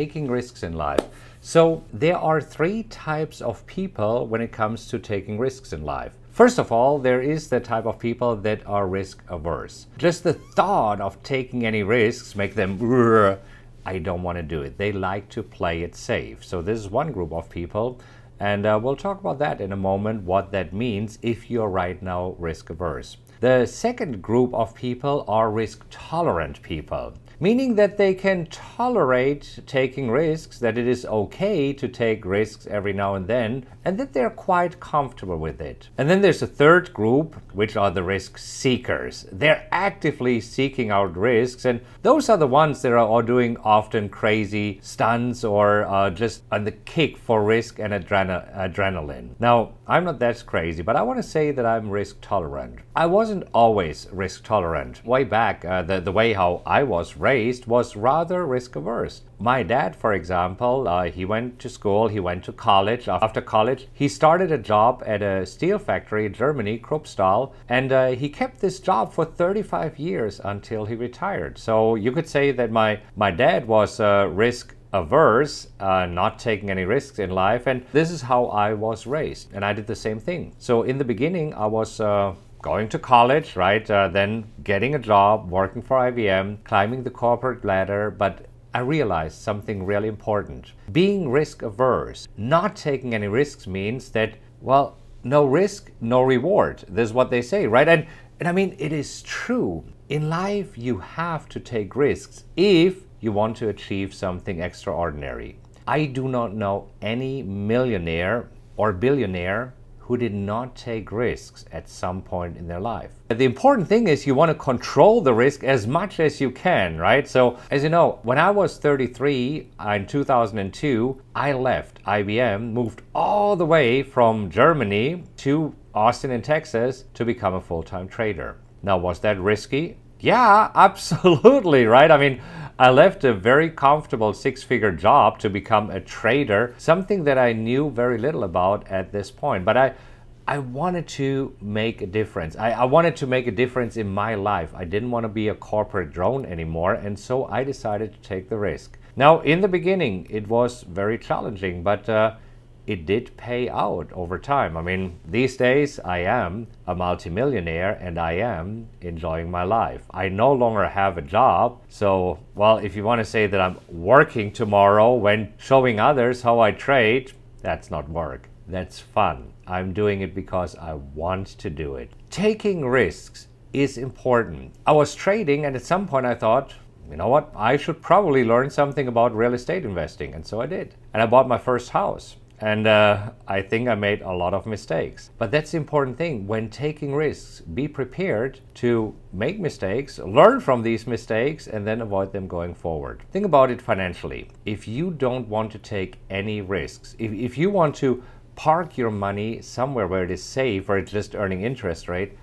taking risks in life. So, there are three types of people when it comes to taking risks in life. First of all, there is the type of people that are risk averse. Just the thought of taking any risks make them I don't want to do it. They like to play it safe. So this is one group of people and uh, we'll talk about that in a moment, what that means if you're right now risk averse. The second group of people are risk tolerant people meaning that they can tolerate taking risks, that it is okay to take risks every now and then, and that they're quite comfortable with it. And then there's a third group, which are the risk seekers. They're actively seeking out risks, and those are the ones that are doing often crazy stunts or uh, just on the kick for risk and adrena- adrenaline. Now, I'm not that crazy, but I want to say that I'm risk tolerant. I wasn't always risk tolerant. Way back, uh, the, the way how I was raised, was rather risk averse. My dad, for example, uh, he went to school, he went to college. After college, he started a job at a steel factory in Germany, Kruppstahl, and uh, he kept this job for 35 years until he retired. So you could say that my, my dad was uh, risk averse, uh, not taking any risks in life. And this is how I was raised. And I did the same thing. So in the beginning, I was uh, going to college, right? Uh, then getting a job, working for IBM, climbing the corporate ladder. But I realized something really important. Being risk averse, not taking any risks means that, well, no risk, no reward. This is what they say, right? And, and I mean, it is true. In life, you have to take risks if you want to achieve something extraordinary. I do not know any millionaire or billionaire who did not take risks at some point in their life. The important thing is you want to control the risk as much as you can, right? So, as you know, when I was 33 uh, in 2002, I left IBM, moved all the way from Germany to Austin in Texas to become a full time trader. Now, was that risky? Yeah, absolutely, right? I mean, I left a very comfortable six figure job to become a trader, something that I knew very little about at this point. But I, I wanted to make a difference. I, I, wanted to make a difference in my life. I didn't want to be a corporate drone anymore, and so I decided to take the risk. Now, in the beginning, it was very challenging, but uh, it did pay out over time. I mean, these days I am a multimillionaire and I am enjoying my life. I no longer have a job. So, well, if you want to say that I'm working tomorrow when showing others how I trade, that's not work. That's fun. I'm doing it because I want to do it. Taking risks is important. I was trading and at some point I thought, you know what? I should probably learn something about real estate investing. And so I did. And I bought my first house. And uh, I think I made a lot of mistakes. But that's the important thing. When taking risks, be prepared to make mistakes, learn from these mistakes, and then avoid them going forward. Think about it financially. If you don't want to take any risks, if, if you want to park your money somewhere where it is safe or it's just earning interest rate,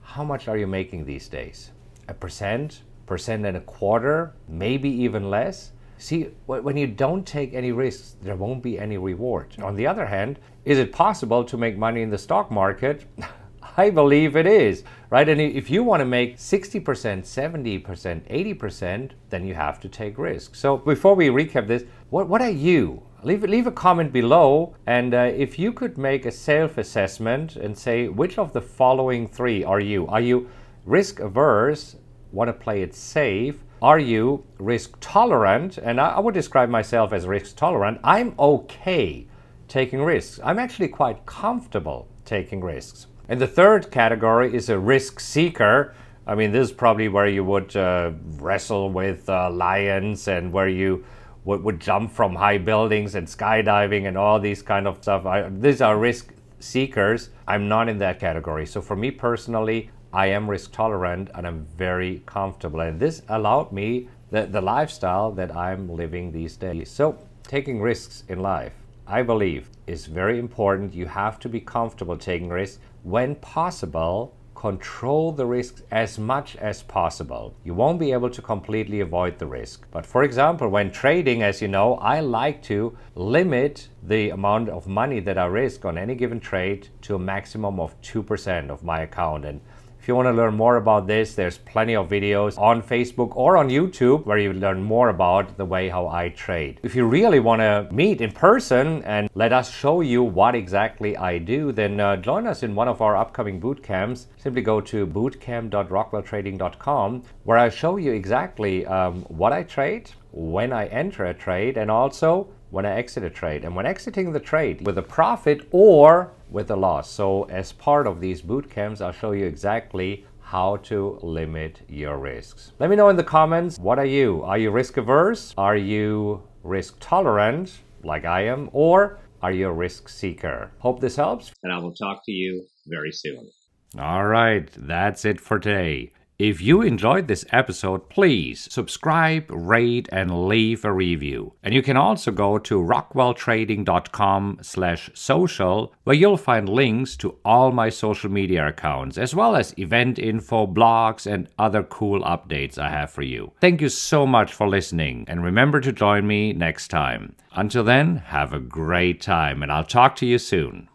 how much are you making these days? A percent, percent and a quarter, maybe even less? See, when you don't take any risks, there won't be any reward. On the other hand, is it possible to make money in the stock market? I believe it is, right? And if you want to make 60%, 70%, 80%, then you have to take risks. So before we recap this, what, what are you? Leave, leave a comment below. And uh, if you could make a self assessment and say, which of the following three are you? Are you risk averse, want to play it safe? Are you risk tolerant? And I, I would describe myself as risk tolerant. I'm okay taking risks. I'm actually quite comfortable taking risks. And the third category is a risk seeker. I mean, this is probably where you would uh, wrestle with uh, lions and where you would, would, jump from high buildings and skydiving and all these kind of stuff. I, these are risk seekers. I'm not in that category. So for me personally, I am risk tolerant and I'm very comfortable. And this allowed me the, the lifestyle that I'm living these days. So, taking risks in life, I believe, is very important. You have to be comfortable taking risks when possible. Control the risks as much as possible. You won't be able to completely avoid the risk. But for example, when trading, as you know, I like to limit the amount of money that I risk on any given trade to a maximum of 2% of my account. And If you want to learn more about this, there's plenty of videos on Facebook or on YouTube where you learn more about the way how I trade. If you really want to meet in person and let us show you what exactly I do, then uh, join us in one of our upcoming boot camps. Simply go to bootcamp.rockwelltrading.com where I show you exactly um, what I trade, when I enter a trade, and also when I exit a trade. And when exiting the trade with a profit or with a loss. So, as part of these boot camps, I'll show you exactly how to limit your risks. Let me know in the comments what are you? Are you risk averse? Are you risk tolerant, like I am? Or are you a risk seeker? Hope this helps, and I will talk to you very soon. All right, that's it for today. If you enjoyed this episode, please subscribe, rate, and leave a review. And you can also go to rockwelltrading.com slash social, where you'll find links to all my social media accounts, as well as event info, blogs, and other cool updates I have for you. Thank you so much for listening, and remember to join me next time. Until then, have a great time, and I'll talk to you soon.